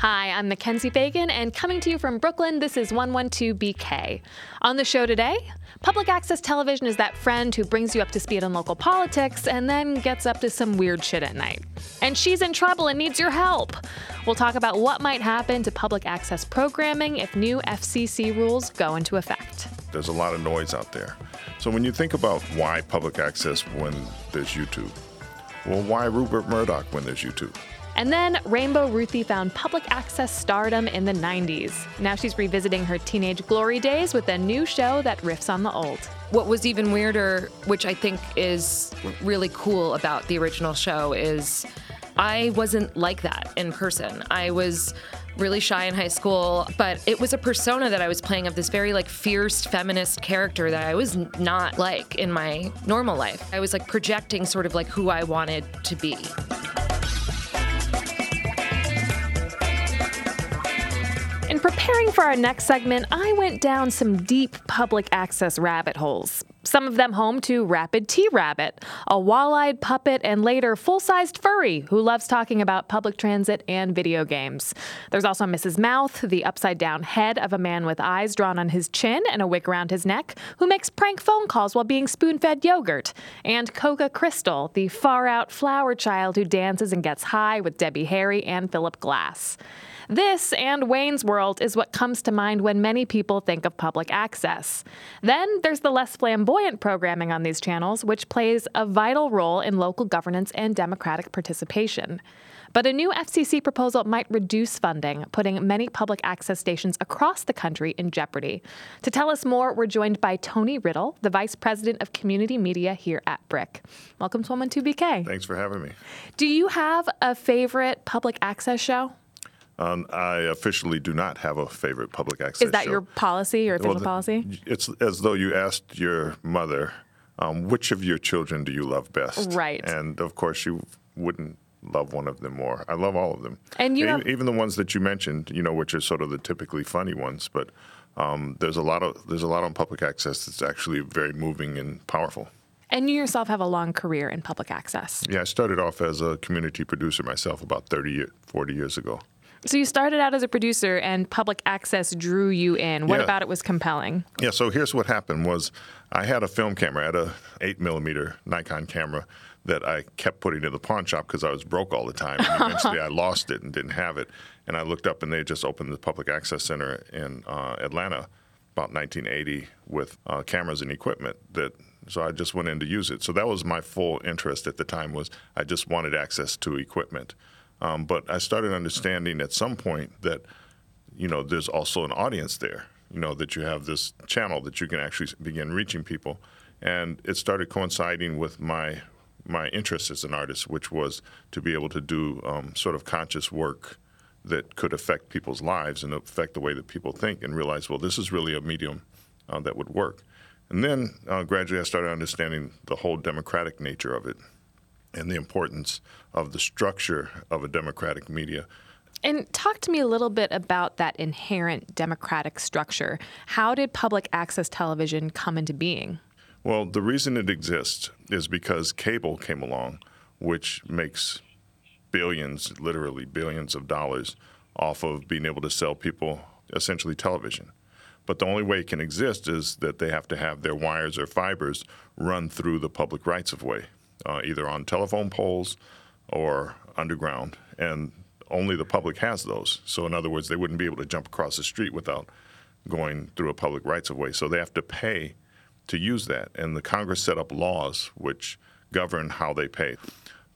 Hi, I'm Mackenzie Fagan, and coming to you from Brooklyn, this is 112BK. On the show today, public access television is that friend who brings you up to speed on local politics and then gets up to some weird shit at night. And she's in trouble and needs your help. We'll talk about what might happen to public access programming if new FCC rules go into effect. There's a lot of noise out there. So when you think about why public access when there's YouTube, well, why Rupert Murdoch when there's YouTube? And then Rainbow Ruthie found public access stardom in the 90s. Now she's revisiting her teenage glory days with a new show that riffs on the old. What was even weirder, which I think is really cool about the original show, is I wasn't like that in person. I was really shy in high school, but it was a persona that I was playing of this very like fierce feminist character that I was not like in my normal life. I was like projecting sort of like who I wanted to be. In preparing for our next segment, I went down some deep public access rabbit holes. Some of them home to Rapid T Rabbit, a wall eyed puppet and later full sized furry who loves talking about public transit and video games. There's also Mrs. Mouth, the upside down head of a man with eyes drawn on his chin and a wick around his neck, who makes prank phone calls while being spoon fed yogurt. And Coca Crystal, the far out flower child who dances and gets high with Debbie Harry and Philip Glass. This and Wayne's World is what comes to mind when many people think of public access. Then there's the less flamboyant programming on these channels, which plays a vital role in local governance and democratic participation. But a new FCC proposal might reduce funding, putting many public access stations across the country in jeopardy. To tell us more, we're joined by Tony Riddle, the Vice President of Community Media here at BRIC. Welcome to 112BK. Thanks for having me. Do you have a favorite public access show? Um, I officially do not have a favorite public access. Is that show. your policy, your official Well, policy? It's as though you asked your mother, um, which of your children do you love best? Right. And of course, you wouldn't love one of them more. I love all of them. And you have- even the ones that you mentioned, you know, which are sort of the typically funny ones, but um, there's a lot of there's a lot on public access that's actually very moving and powerful. And you yourself have a long career in public access. Yeah, I started off as a community producer myself about 30, 40 years ago. So you started out as a producer and public access drew you in. What Yeah. about it was compelling? Yeah, so here's what happened was I had a film camera, I had a 8 millimeter Nikon camera that I kept putting in the pawn shop because I was broke all the time. And eventually I lost it and didn't have it. And I looked up and they just opened the Public Access Center in uh, Atlanta about 1980 with uh, cameras and equipment that so I just went in to use it. So that was my full interest at the time was I just wanted access to equipment. Um, but I started understanding at some point that you know, there's also an audience there. You know, that you have this channel that you can actually begin reaching people, and it started coinciding with my my interest as an artist, which was to be able to do um, sort of conscious work that could affect people's lives and affect the way that people think, and realize, well, this is really a medium uh, that would work. And then uh, gradually, I started understanding the whole democratic nature of it and the importance of the structure of a democratic media. And talk to me a little bit about that inherent democratic structure. How did public access television come into being? Well, the reason it exists is because cable came along, which makes billions, literally billions of dollars off of being able to sell people essentially television. But the only way it can exist is that they have to have their wires or fibers run through the public rights of way, uh, either on telephone poles or underground. And only the public has those. So, in other words, they wouldn't be able to jump across the street without going through a public rights of way. So, they have to pay to use that. And the Congress set up laws which govern how they pay.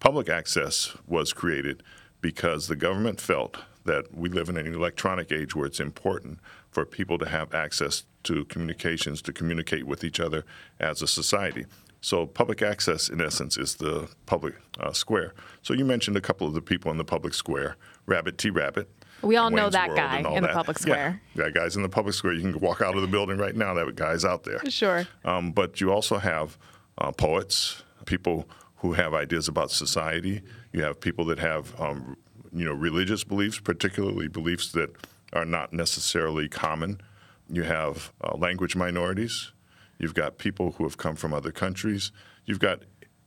Public access was created because the government felt that we live in an electronic age where it's important for people to have access to communications, to communicate with each other as a society. So, public access, in essence, is the public uh, square. So, you mentioned a couple of the people in the public square Rabbit T Rabbit. We all know that World guy in the that. public Yeah. square. That guy's in the public square. You can walk out of the building right now. That guy's out there. Sure. Um, but you also have uh, poets, people who have ideas about society. You have people that have, um, you know, religious beliefs, particularly beliefs that are not necessarily common. You have uh, language minorities. You've got people who have come from other countries. You've got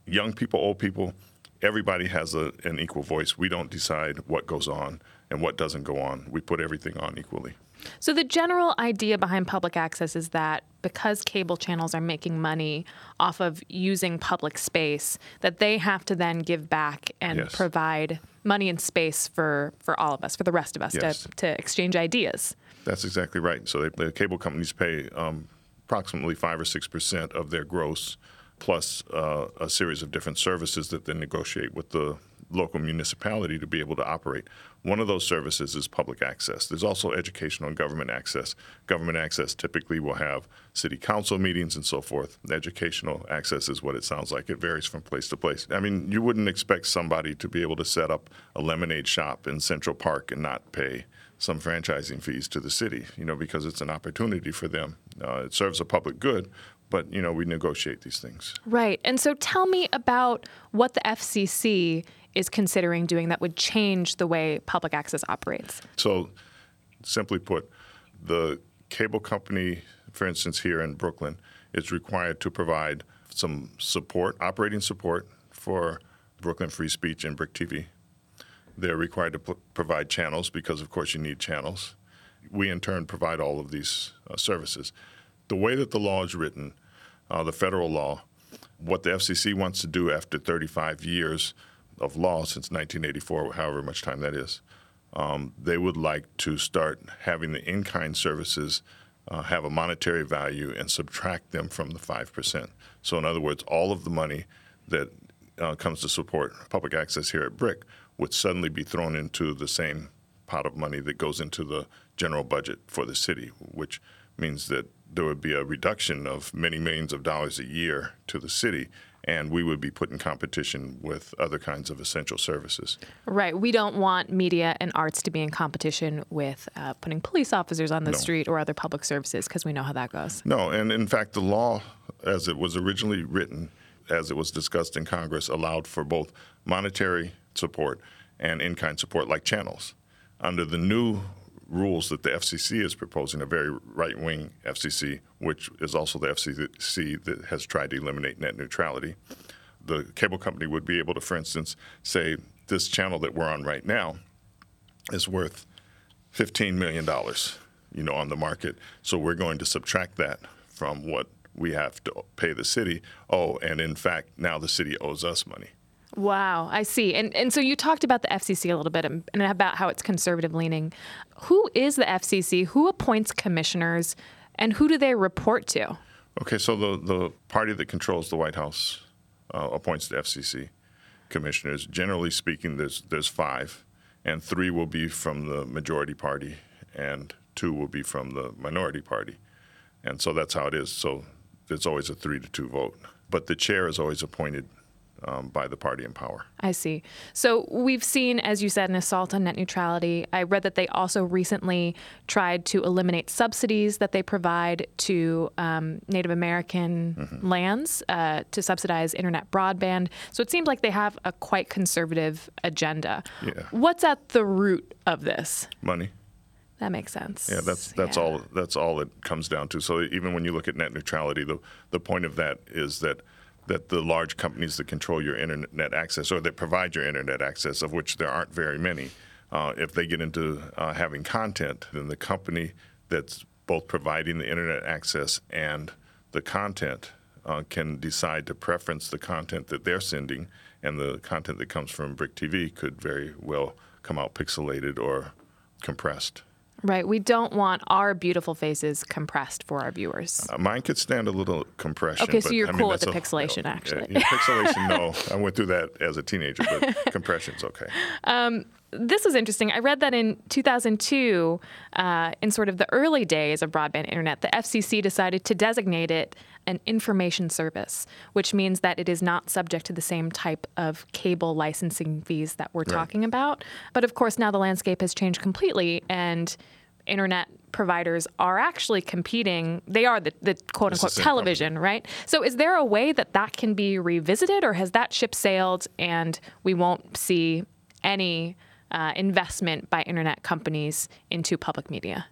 young people, old people, everybody has a, an equal voice. We don't decide what goes on and what doesn't go on. We put everything on equally. So, the general idea behind public access is that because cable channels are making money off of using public space, that they have to then give back and Yes. provide money and space for, for all of us, for the rest of us, Yes. to, to exchange ideas. That's exactly right. So they, the cable companies pay um, approximately five or six percent of their gross, plus uh, a series of different services that they negotiate with the local municipality to be able to operate. One of those services is public access. There's also educational and government access. Government access typically will have city council meetings and so forth. Educational access is what it sounds like. It varies from place to place. I mean, you wouldn't expect somebody to be able to set up a lemonade shop in Central Park and not pay some franchising fees to the city, you know, because it's an opportunity for them. Uh, it serves a public good, but, you know, we negotiate these things. Right. And so, tell me about what the FCC is considering doing that would change the way public access operates. So, simply put, the cable company, for instance, here in Brooklyn, is required to provide some support, operating support for Brooklyn Free Speech and BRIC TV. They're required to provide channels because, of course, you need channels. We, in turn, provide all of these uh, services. The way that the law is written, uh, the federal law, what the FCC wants to do after 35 years of law since 1984, however much time that is, um, they would like to start having the in kind services uh, have a monetary value and subtract them from the 5%. So, in other words, all of the money that uh, comes to support public access here at BRIC would suddenly be thrown into the same pot of money that goes into the general budget for the city, which means that there would be a reduction of many millions of dollars a year to the city, and we would be put in competition with other kinds of essential services. Right. We don't want media and arts to be in competition with uh, putting police officers on the No. street or other public services because we know how that goes. No, and in fact, the law, as it was originally written, as it was discussed in Congress, allowed for both monetary support and in kind support, like channels. Under the new rules that the FCC is proposing, a very right wing FCC, which is also the FCC that has tried to eliminate net neutrality, the cable company would be able to, for instance, say, this channel that we're on right now is worth $15 million, you know, on the market. So we're going to subtract that from what we have to pay the city. Oh, and in fact, now the city owes us money. Wow, I see. And and so you talked about the FCC a little bit and and about how it's conservative leaning. Who is the FCC? Who appoints commissioners? And who do they report to? Okay, so the, the party that controls the White House uh, appoints the FCC commissioners. Generally speaking, there's there's five, and three will be from the majority party, and two will be from the minority party, and so that's how it is. So it's always a three to two vote, but the chair is always appointed um, by the party in power. I see. So we've seen, as you said, an assault on net neutrality. I read that they also recently tried to eliminate subsidies that they provide to um, Native American lands uh, to subsidize internet broadband. So it seems like they have a quite conservative agenda. Yeah. What's at the root of this? Money. That makes sense. Yeah, that's that's Yeah. all that's all it comes down to. So even when you look at net neutrality, the the point of that is that that the large companies that control your internet access or that provide your internet access, of which there aren't very many, uh, if they get into uh, having content, then the company that's both providing the internet access and the content uh, can decide to preference the content that they're sending, and the content that comes from BRIC TV could very well come out pixelated or compressed. Right. We don't want our beautiful faces compressed for our viewers. Uh, mine could stand a little compression. Okay, so you're I mean, cool with the pixelation, yeah, actually. yeah, pixelation, no. I went through that as a teenager, but compression's okay. This was interesting. I read that in 2002, uh, in sort of the early days of broadband internet, the FCC decided to designate it an information service, which means that it is not subject to the same type of cable licensing fees that we're talking about. But of course, now the landscape has changed completely, and internet providers are actually competing. They are the, the quote the unquote same television, right? So, is there a way that that can be revisited, or has that ship sailed and we won't see any uh, investment by internet companies into public media?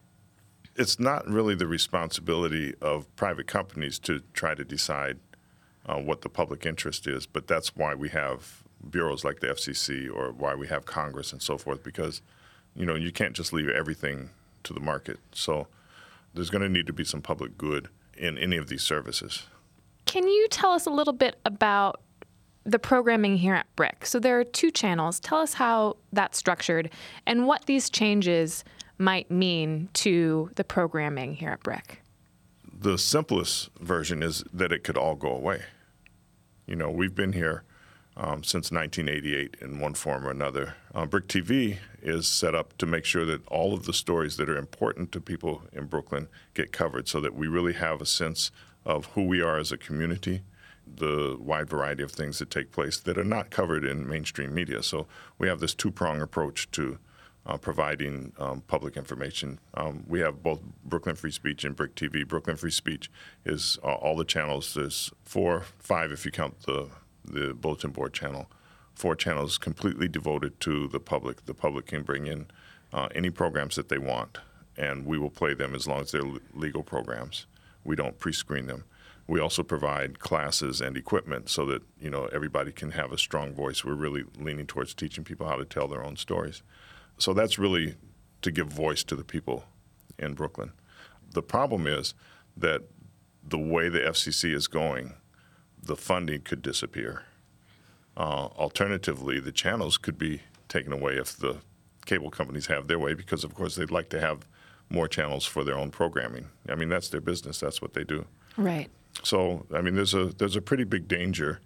It's not really the responsibility of private companies to try to decide uh, what the public interest is, but that's why we have bureaus like the FCC or why we have Congress and so forth because you know you can't just leave everything to the market. So there's going to need to be some public good in any of these services. Can you tell us a little bit about the programming here at BRIC? So there are two channels. Tell us how that's structured and what these changes might mean to the programming here at BRIC. The simplest version is that it could all go away. You know, we've been here um, since 1988 in one form or another. Uh, BRIC TV is set up to make sure that all of the stories that are important to people in Brooklyn get covered so that we really have a sense of who we are as a community, the wide variety of things that take place that are not covered in mainstream media. So we have this two prong approach to uh, providing um, public information. Um, we have both Brooklyn Free Speech and BRIC TV. Brooklyn Free Speech is uh, all the channels. There's four, five if you count the the bulletin board channel. Four channels completely devoted to the public. The public can bring in uh, any programs that they want, and we will play them as long as they're legal programs. We don't pre-screen them. We also provide classes and equipment so that you know everybody can have a strong voice. We're really leaning towards teaching people how to tell their own stories. So that's really to give voice to the people in Brooklyn. The problem is that the way the FCC is going, the funding could disappear. Uh, alternatively, the channels could be taken away if the cable companies have their way, because of course they'd like to have more channels for their own programming. I mean, that's their business. That's what they do. Right. So, I mean, there's a there's a pretty big danger.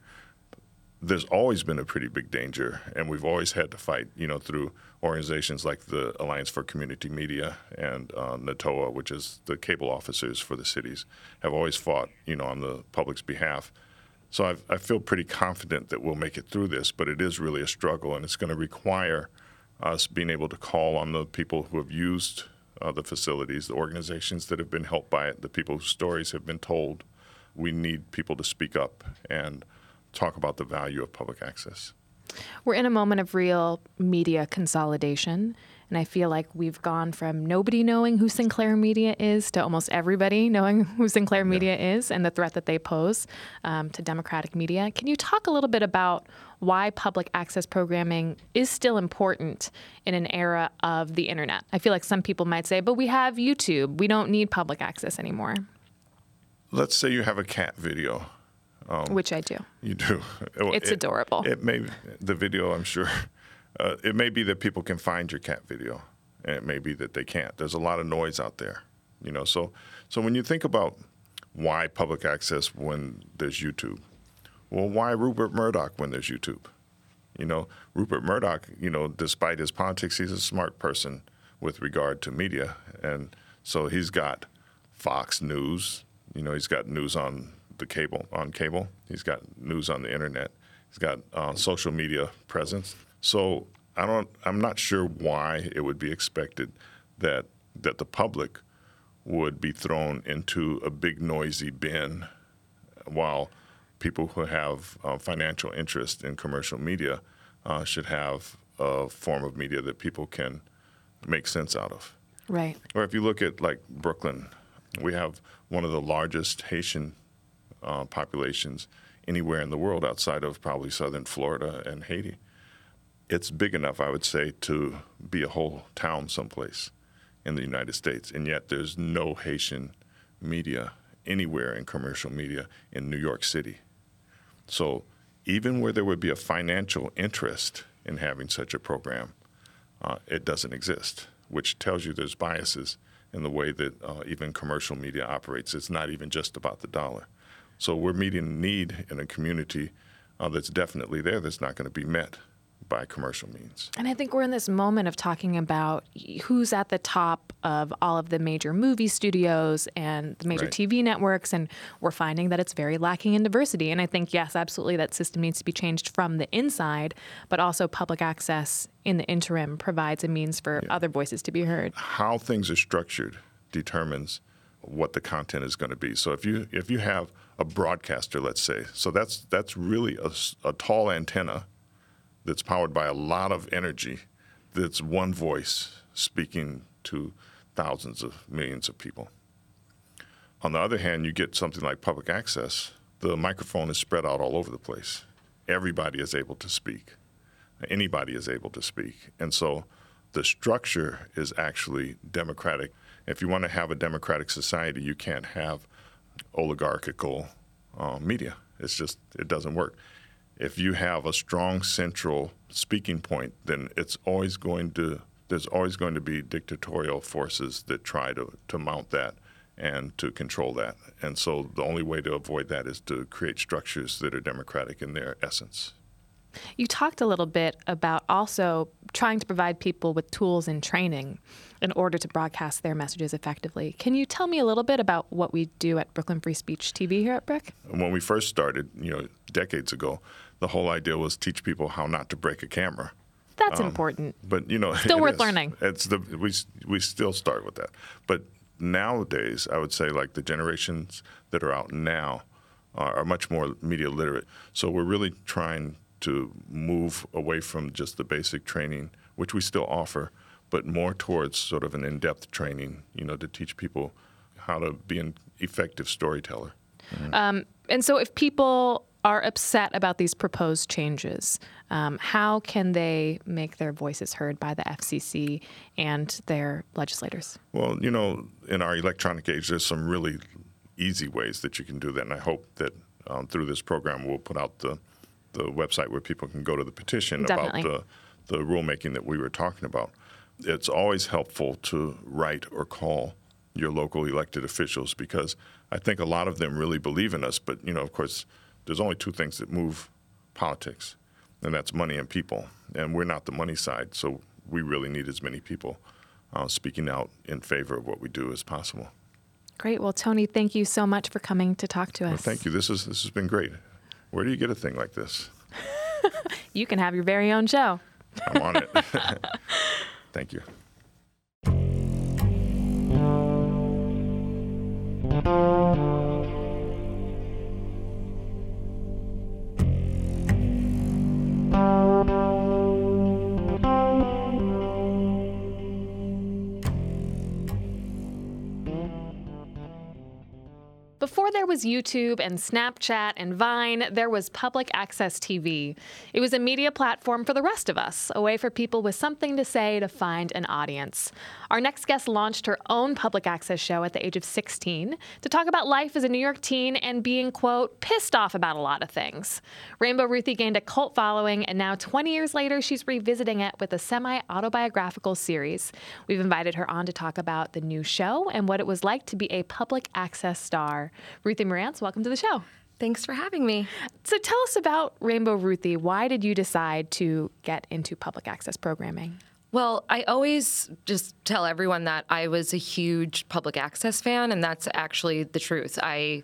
There's always been a pretty big danger, and we've always had to fight. You know, through organizations like the Alliance for Community Media and uh, NATOA, which is the cable officers for the cities, have always fought. You know, on the public's behalf so I've, i feel pretty confident that we'll make it through this, but it is really a struggle, and it's going to require us being able to call on the people who have used uh, the facilities, the organizations that have been helped by it, the people whose stories have been told. We need people to speak up and talk about the value of public access. We're in a moment of real media consolidation. And I feel like we've gone from nobody knowing who Sinclair Media is to almost everybody knowing who Sinclair Media yeah. is and the threat that they pose um, to democratic media. Can you talk a little bit about why public access programming is still important in an era of the internet? I feel like some people might say, but we have YouTube. We don't need public access anymore. Let's say you have a cat video. Um, Which I do. You do. It's it, adorable. It may the video, I'm sure, uh, it may be that people can find your cat video, and it may be that they can't. There's a lot of noise out there, you know. So, so when you think about why public access when there's YouTube, well, why Rupert Murdoch when there's YouTube? You know, Rupert Murdoch, you know, despite his politics, he's a smart person with regard to media, and so he's got Fox News. You know, he's got news on the cable on cable. He's got news on the internet. He's got uh, social media presence. So I don't. I'm not sure why it would be expected that that the public would be thrown into a big noisy bin while people who have uh, financial interest in commercial media uh, should have a form of media that people can make sense out of. Right. Or if you look at like Brooklyn, we have one of the largest Haitian uh, populations anywhere in the world outside of probably southern Florida and Haiti it's big enough, I would say, to be a whole town someplace in the United States. And yet there's no Haitian media anywhere in commercial media in New York City. So even where there would be a financial interest in having such a program, uh, it doesn't exist, which tells you there's biases in the way that uh, even commercial media operates. It's not even just about the dollar. So we're meeting a need in a community uh, that's definitely there that's not going to be met by commercial means. And I think we're in this moment of talking about who's at the top of all of the major movie studios and the major right. TV networks, and we're finding that it's very lacking in diversity. And I think, yes, absolutely, that system needs to be changed from the inside, but also public access in the interim provides a means for yeah. other voices to be heard. How things are structured determines what the content is going to be. So if you if you have a broadcaster, let's say, so that's that's really a, a tall antenna that's powered by a lot of energy that's one voice speaking to thousands of millions of people. On the other hand, you get something like public access, the microphone is spread out all over the place. everybody is able to speak. Anybody is able to speak. And so the structure is actually democratic. If you want to have a democratic society, you can't have oligarchical uh, media. It's just, it doesn't work. If you have a strong central speaking point, then it's always going to, there's always going to be dictatorial forces that try to, to mount that and to control that. And so the only way to avoid that is to create structures that are democratic in their essence. You talked a little bit about also trying to provide people with tools and training in order to broadcast their messages effectively. Can you tell me a little bit about what we do at Brooklyn Free Speech TV here at BRIC? When we first started, you know, decades ago, the whole idea was teach people how not to break a camera. That's um, important. But you know, still worth is. learning. It's the we we still start with that. But nowadays, I would say like the generations that are out now are, are much more media literate. So we're really trying to move away from just the basic training, which we still offer, but more towards sort of an in-depth training, you know, to teach people how to be an effective storyteller. Mm-hmm. Um, and so, if people are upset about these proposed changes, um, how can they make their voices heard by the FCC and their legislators? Well, you know, in our electronic age, there's some really easy ways that you can do that, and I hope that um, through this program we'll put out the the website where people can go to the petition Definitely. about the, the rulemaking that we were talking about. It's always helpful to write or call your local elected officials because I think a lot of them really believe in us. But, you know, of course, there's only two things that move politics, and that's money and people. And we're not the money side, so we really need as many people uh, speaking out in favor of what we do as possible. Great. Well, Tony, thank you so much for coming to talk to us. Well, thank you. This is this has been great. Where do you get a thing like this? you can have your very own show. I'm on it. Thank you. Before there was YouTube and Snapchat and Vine, there was public access TV. It was a media platform for the rest of us, a way for people with something to say to find an audience. Our next guest launched her own public access show at the age of 16 to talk about life as a New York teen and being, quote, pissed off about a lot of things. Rainbow Ruthie gained a cult following, and now 20 years later, she's revisiting it with a semi autobiographical series. We've invited her on to talk about the new show and what it was like to be a public access star. Ruthie Marantz, welcome to the show. Thanks for having me. So tell us about Rainbow Ruthie. Why did you decide to get into public access programming? Well, I always just tell everyone that I was a huge public access fan, and that's actually the truth. I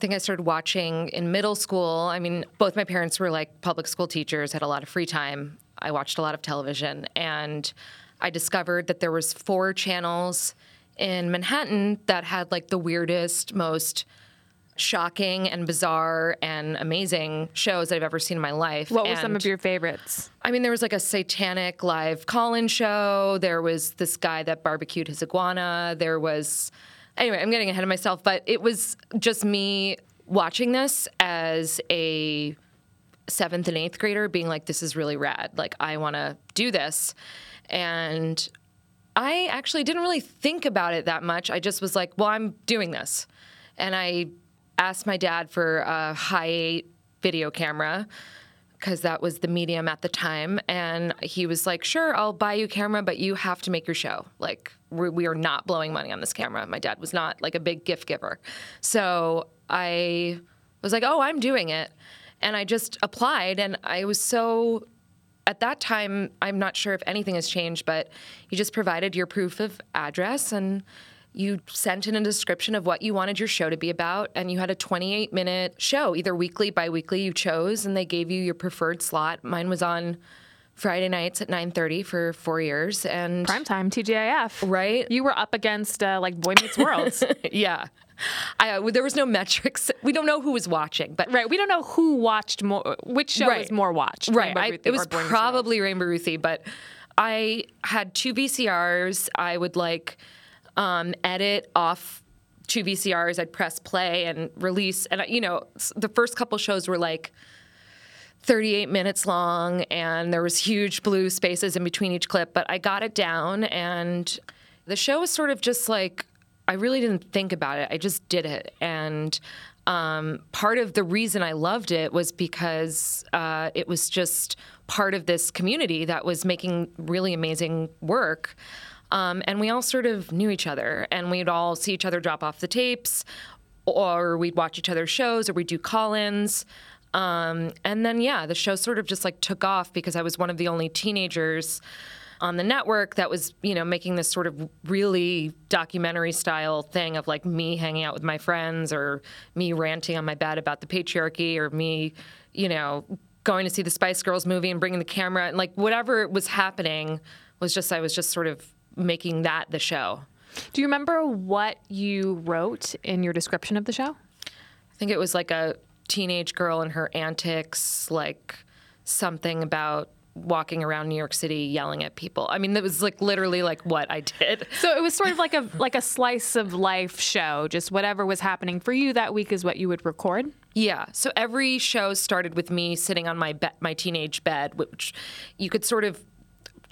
think I started watching in middle school. I mean, both my parents were like public school teachers, had a lot of free time. I watched a lot of television, and I discovered that there was four channels in Manhattan that had like the weirdest, most shocking and bizarre and amazing shows that I've ever seen in my life. What were and, some of your favorites? I mean, there was like a satanic live call-in show. There was this guy that barbecued his iguana. There was, anyway, I'm getting ahead of myself, but it was just me watching this as a seventh and eighth grader, being like, "This is really rad. Like, I want to do this," and I actually didn't really think about it that much. I just was like, well, I'm doing this. And I asked my dad for a Hi8 video camera because that was the medium at the time. And he was like, sure, I'll buy you a camera, but you have to make your show. Like, we are not blowing money on this camera. My dad was not like a big gift giver. So I was like, oh, I'm doing it. And I just applied, and I was so at that time, I'm not sure if anything has changed, but you just provided your proof of address and you sent in a description of what you wanted your show to be about and you had a 28 minute show either weekly bi-weekly you chose and they gave you your preferred slot. Mine was on friday nights at 9.30 for four years and primetime tgif right? You were up against uh, like boy meets world. Yeah I, there was no metrics. We don't know who was watching, but right, we don't know who watched more. Which show right. was more watched? Right, I, it was probably Rainbow Ruthie, but I had two VCRs. I would like um, edit off two VCRs. I'd press play and release, and you know, the first couple shows were like 38 minutes long and there was huge blue spaces in between each clip but i got it down and the show was sort of just like i really didn't think about it. I just did it. And um, part of the reason i loved it was because uh, it was just part of this community that was making really amazing work. Um, and we all sort of knew each other and we'd all see each other drop off the tapes or we'd watch each other's shows or we'd do call-ins. Um, and then, yeah, the show sort of just like took off because I was one of the only teenagers on the network that was, you know, making this sort of really documentary style thing of like me hanging out with my friends or me ranting on my bed about the patriarchy or me, you know, going to see the Spice Girls movie and bringing the camera and like whatever was happening was just, I was just sort of making that the show. Do you remember what you wrote in your description of the show? I think it was like a teenage girl and her antics, like something about walking around New York City yelling at people. I mean, that was like literally like what I did. So it was sort of like a like a slice of life show. Just whatever was happening for you that week is what you would record. Yeah. So every show started with me sitting on my be- my teenage bed, which you could sort of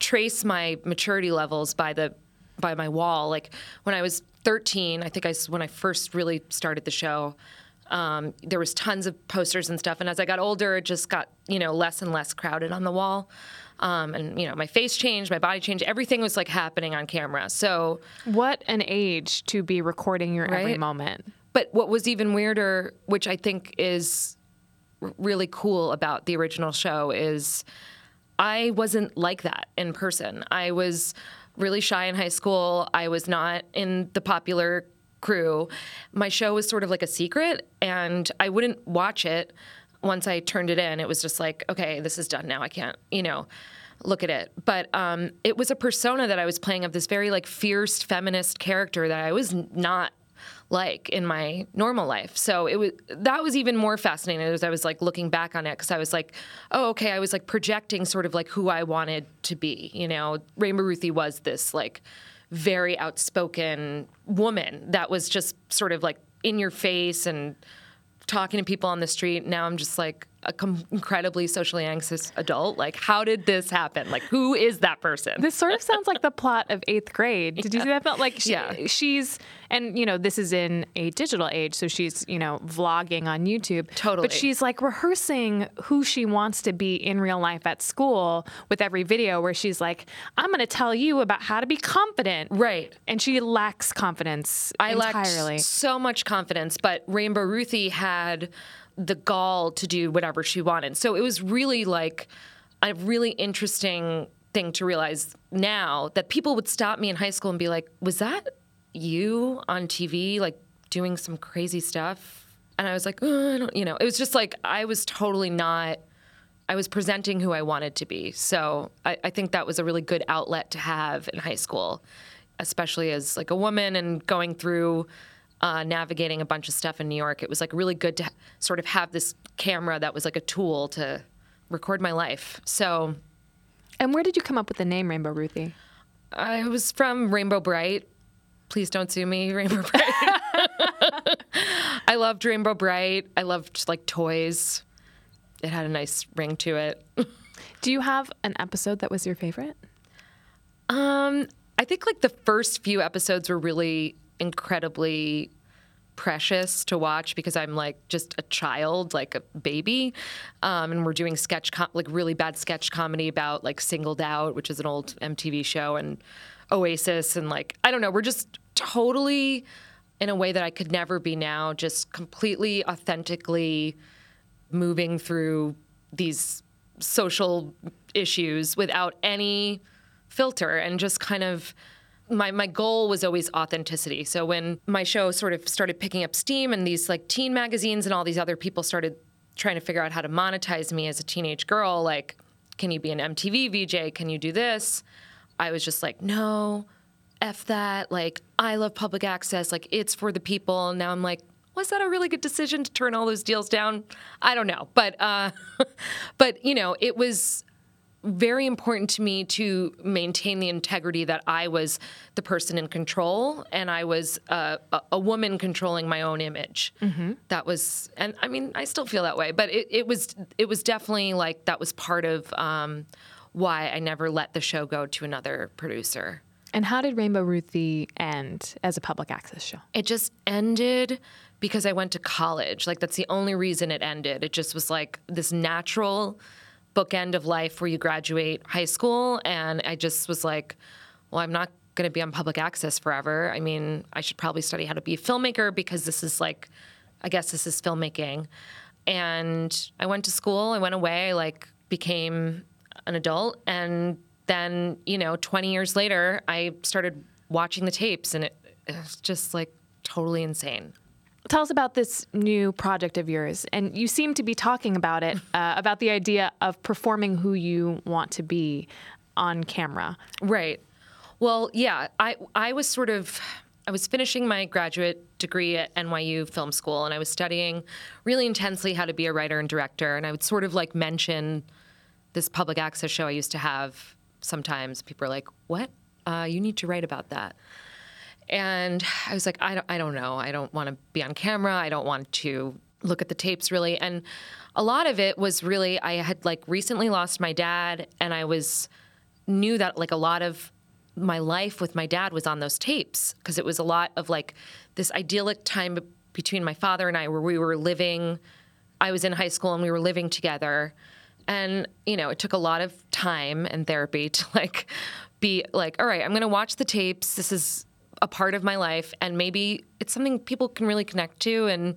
trace my maturity levels by the by my wall. Like when I was 13, I think I when I first really started the show. Um, there was tons of posters and stuff, and as I got older, it just got you know less and less crowded on the wall. Um, and you know, my face changed, my body changed, everything was like happening on camera. So, what an age to be recording your right? every moment. But what was even weirder, which I think is really cool about the original show, is I wasn't like that in person. I was really shy in high school. I was not in the popular crew, my show was sort of like a secret, and I wouldn't watch it once I turned it in. It was just like, okay, this is done now. I can't, you know look at it. But um, it was a persona that I was playing of this very like fierce feminist character that I was not like in my normal life. So it was that was even more fascinating as I was like looking back on it because I was like, oh, okay, I was like projecting sort of like who I wanted to be. You know, Rainbow Ruthie was this like very outspoken woman that was just sort of like in your face and talking to people on the street. Now I'm just like, a com- incredibly socially anxious adult. Like, how did this happen? Like, who is that person? This sort of sounds like the plot of Eighth Grade. Did yeah. you see that? Felt like she, yeah. she's and you know this is in a digital age, so she's you know vlogging on YouTube. Totally. But she's like rehearsing who she wants to be in real life at school with every video, where she's like, "I'm going to tell you about how to be confident." Right. And she lacks confidence. I entirely. so much confidence, but Rainbow Ruthie had the gall to do whatever she wanted. So it was really like a really interesting thing to realize now that people would stop me in high school and be like, "Was that you on TV like doing some crazy stuff?" And I was like, oh, I don't, you know, it was just like I was totally not. I was presenting who I wanted to be. So I, I think that was a really good outlet to have in high school, especially as like a woman and going through uh, navigating a bunch of stuff in New York, it was like really good to sort of have this camera that was like a tool to record my life. So, and where did you come up with the name Rainbow Ruthie? I was from Rainbow Brite. Please don't sue me, Rainbow Brite. I loved Rainbow Brite. I loved like toys. It had a nice ring to it. Do you have an episode that was your favorite? Um, I think like the first few episodes were really incredibly precious to watch because I'm like just a child, like a baby. Um, and we're doing sketch, com- like really bad sketch comedy about like Singled Out, which is an old MTV show, and Oasis. And like, I don't know, we're just totally in a way that I could never be now, just completely authentically moving through these social issues without any filter and just kind of my my goal was always authenticity. So when my show sort of started picking up steam and these like teen magazines and all these other people started trying to figure out how to monetize me as a teenage girl, like can you be an MTV VJ? Can you do this? I was just like, no, F that. Like, I love public access. Like, it's for the people. And now I'm like, was that a really good decision to turn all those deals down? I don't know. But, uh, but you know, it was very important to me to maintain the integrity that I was the person in control and I was uh, a, a, woman controlling my own image. Mm-hmm. That was, and I mean, I still feel that way, but it, it was it was definitely like that was part of um, why I never let the show go to another producer. And how did Rainbow Ruthie end as a public access show? It just ended because I went to college. Like that's the only reason it ended. It just was like this natural bookend of life where you graduate high school. And I just was like, well, I'm not going to be on public access forever. I mean, I should probably study how to be a filmmaker because this is like, I guess this is filmmaking. And I went to school, I went away, I like became an adult. And then, you know, 20 years later, I started watching the tapes and it, it was just like totally insane. Tell us about this new project of yours. And you seem to be talking about it, uh, about the idea of performing who you want to be on camera. Right. Well, yeah, I, I was sort of. I was finishing my graduate degree at NYU Film School, and I was studying really intensely how to be a writer and director. And I would sort of like mention this public access show I used to have. Sometimes people are like, "What? Uh, you need to write about that." And I was like, I don't, I don't know. I don't want to be on camera. I don't want to look at the tapes really. And a lot of it was really, I had like recently lost my dad, and I was knew that like a lot of my life with my dad was on those tapes because it was a lot of like this idyllic time between my father and I where we were living. I was in high school and we were living together. And, you know, it took a lot of time and therapy to like be like, all right, I'm going to watch the tapes. This is a part of my life and maybe it's something people can really connect to and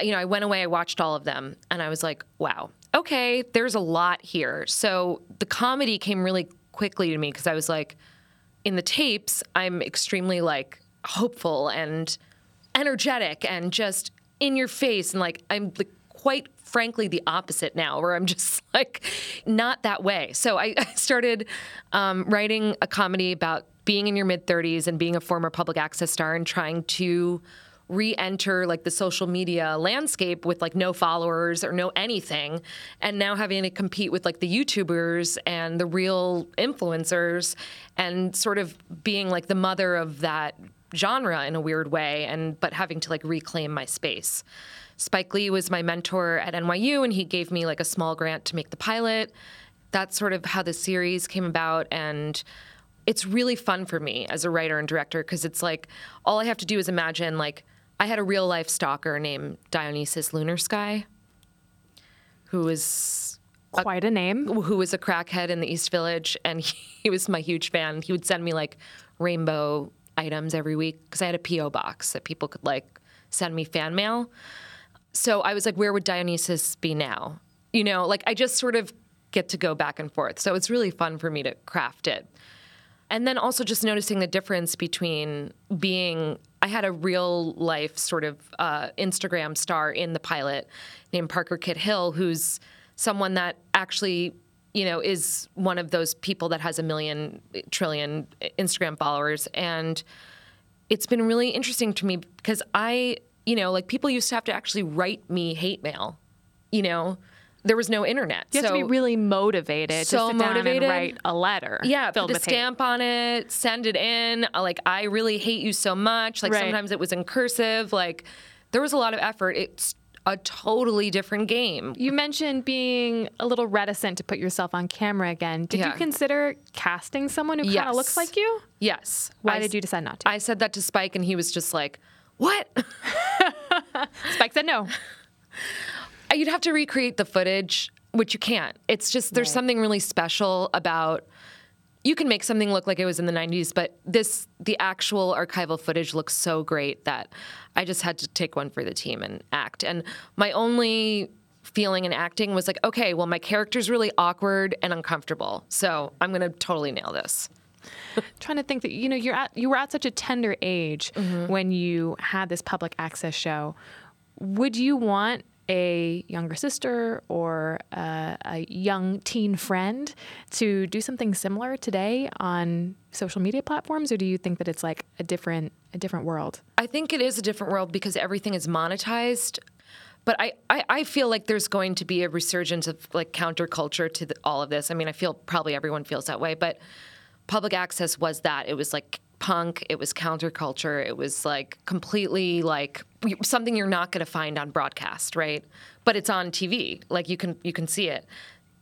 you know i went away i watched all of them and i was like wow okay there's a lot here. So the comedy came really quickly to me because i was like in the tapes i'm extremely like hopeful and energetic and just in your face and like i'm the, quite frankly the opposite now where i'm just like not that way. So i, I started um, writing a comedy about being in your mid 30s and being a former public access star and trying to re-enter like the social media landscape with like no followers or no anything and now having to compete with like the youtubers and the real influencers and sort of being like the mother of that genre in a weird way and but having to like reclaim my space. Spike lee was my mentor at nyu and he gave me like a small grant to make the pilot. That's sort of how the series came about and it's really fun for me as a writer and director because it's like all I have to do is imagine like I had a real life stalker named Dionysus Lunar Sky, who was quite a, a name, who was a crackhead in the East Village, and he, he was my huge fan. He would send me like rainbow items every week because I had a PO box that people could like send me fan mail. So I was like, where would Dionysus be now? You know, like I just sort of get to go back and forth. So it's really fun for me to craft it. And then also just noticing the difference between being, I had a real life sort of uh, Instagram star in the pilot named Parker Kit Hill, who's someone that actually, you know, is one of those people that has a million trillion Instagram followers. And it's been really interesting to me because I, you know, like people used to have to actually write me hate mail, you know, there was no internet. You have so, to be really motivated so to sit motivated. down and write a letter. Yeah, put a stamp hate. on it, send it in. Uh, like, I really hate you so much. Like, right. sometimes it was in cursive. Like, there was a lot of effort. It's a totally different game. You mentioned being a little reticent to put yourself on camera again. Did yeah. you consider casting someone who yes. kind of looks like you? Yes. Why I, did you decide not to? I said that to Spike, and he was just like, "What?" Spike said no. You'd have to recreate the footage, which you can't. It's just there's right. something really special about you can make something look like it was in the 90s, but this the actual archival footage looks so great that I just had to take one for the team and act. And my only feeling in acting was like, okay, well my character's really awkward and uncomfortable. So I'm going to totally nail this. trying to think that you know you're at you were at such a tender age mm-hmm. when you had this public access show. Would you want a younger sister or a, a, young teen friend to do something similar today on social media platforms or do you think that it's like a different a different world i think it is a different world because everything is monetized But I, I, I feel like there's going to be a resurgence of like counterculture to the, all of this. I mean, I feel probably everyone feels that way, but public access was that. It was like punk, it was counterculture, it was like completely like something you're not going to find on broadcast, right? But it's on TV. Like you can you can see it.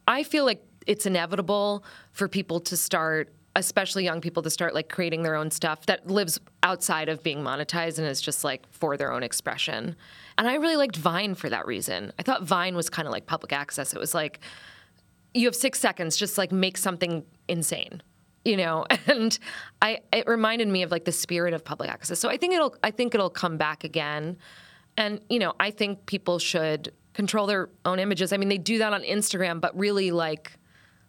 I feel like it's inevitable for people to start especially young people to start like creating their own stuff that lives outside of being monetized and is just like for their own expression. And I really liked Vine for that reason. I thought Vine was kind of like public access. It was like you have 6 seconds just like make something insane. You know, and I it reminded me of like the spirit of public access. So I think it'll I think it'll come back again. And you know, I think people should control their own images. I mean, they do that on Instagram, but really like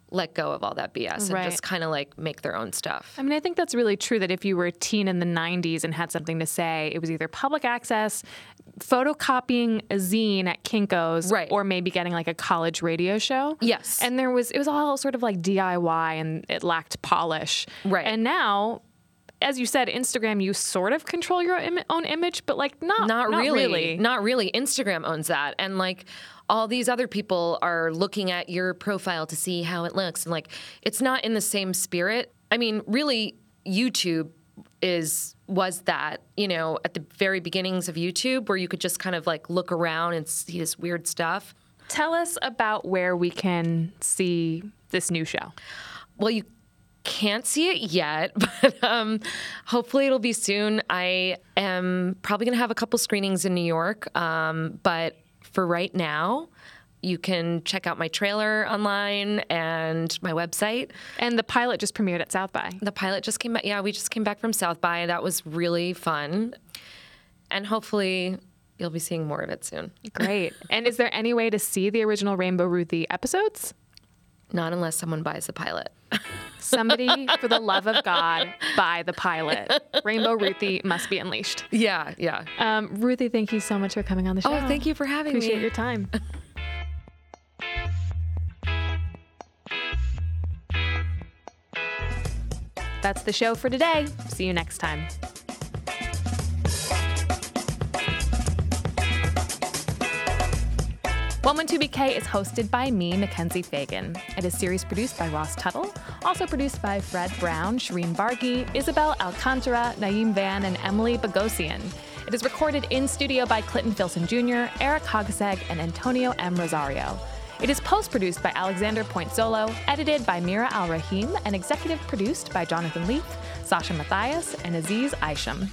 let go of all that BS Right. and just kind of like make their own stuff. I mean, I think that's really true that if you were a teen in the 90s and had something to say, it was either public access, photocopying a zine at Kinko's, Right. or maybe getting like a college radio show. Yes. And there was, it was all sort of like DIY and it lacked polish. Right. And now, as you said, Instagram, you sort of control your Im- own image, but like not, not, not really. really. Not really. Instagram owns that. And like all these other people are looking at your profile to see how it looks. And like it's not in the same spirit. I mean, really, YouTube is was that, you know, at the very beginnings of YouTube where you could just kind of like look around and see this weird stuff. Tell us about where we can see this new show. Well, you can't see it yet, but um, hopefully it'll be soon. I am probably going to have a couple screenings in New York, um, but for right now, you can check out my trailer online and my website. And the pilot just premiered at South by. The pilot just came back. Yeah, we just came back from South by. That was really fun. And hopefully you'll be seeing more of it soon. Great. and is there any way to see the original Rainbow Ruthie episodes? Not unless someone buys the pilot. Somebody, for the love of God, buy the pilot. Rainbow Ruthie must be unleashed. Yeah, yeah. Um, Ruthie, thank you so much for coming on the show. Oh, thank you for having Appreciate me. Appreciate your time. That's the show for today. See you next time. Woman to BK is hosted by me, Mackenzie Fagan. It is series produced by Ross Tuttle, also produced by Fred Brown, Shireen Bargi, Isabel Alcantara, Naeem Van, and Emily Bogosian. It is recorded in studio by Clinton Filson Jr., Eric Hogseg, and Antonio M. Rosario. It is post produced by Alexander Pointzolo, edited by Mira Al Rahim, and executive produced by Jonathan Leaf, Sasha Matthias, and Aziz Isham.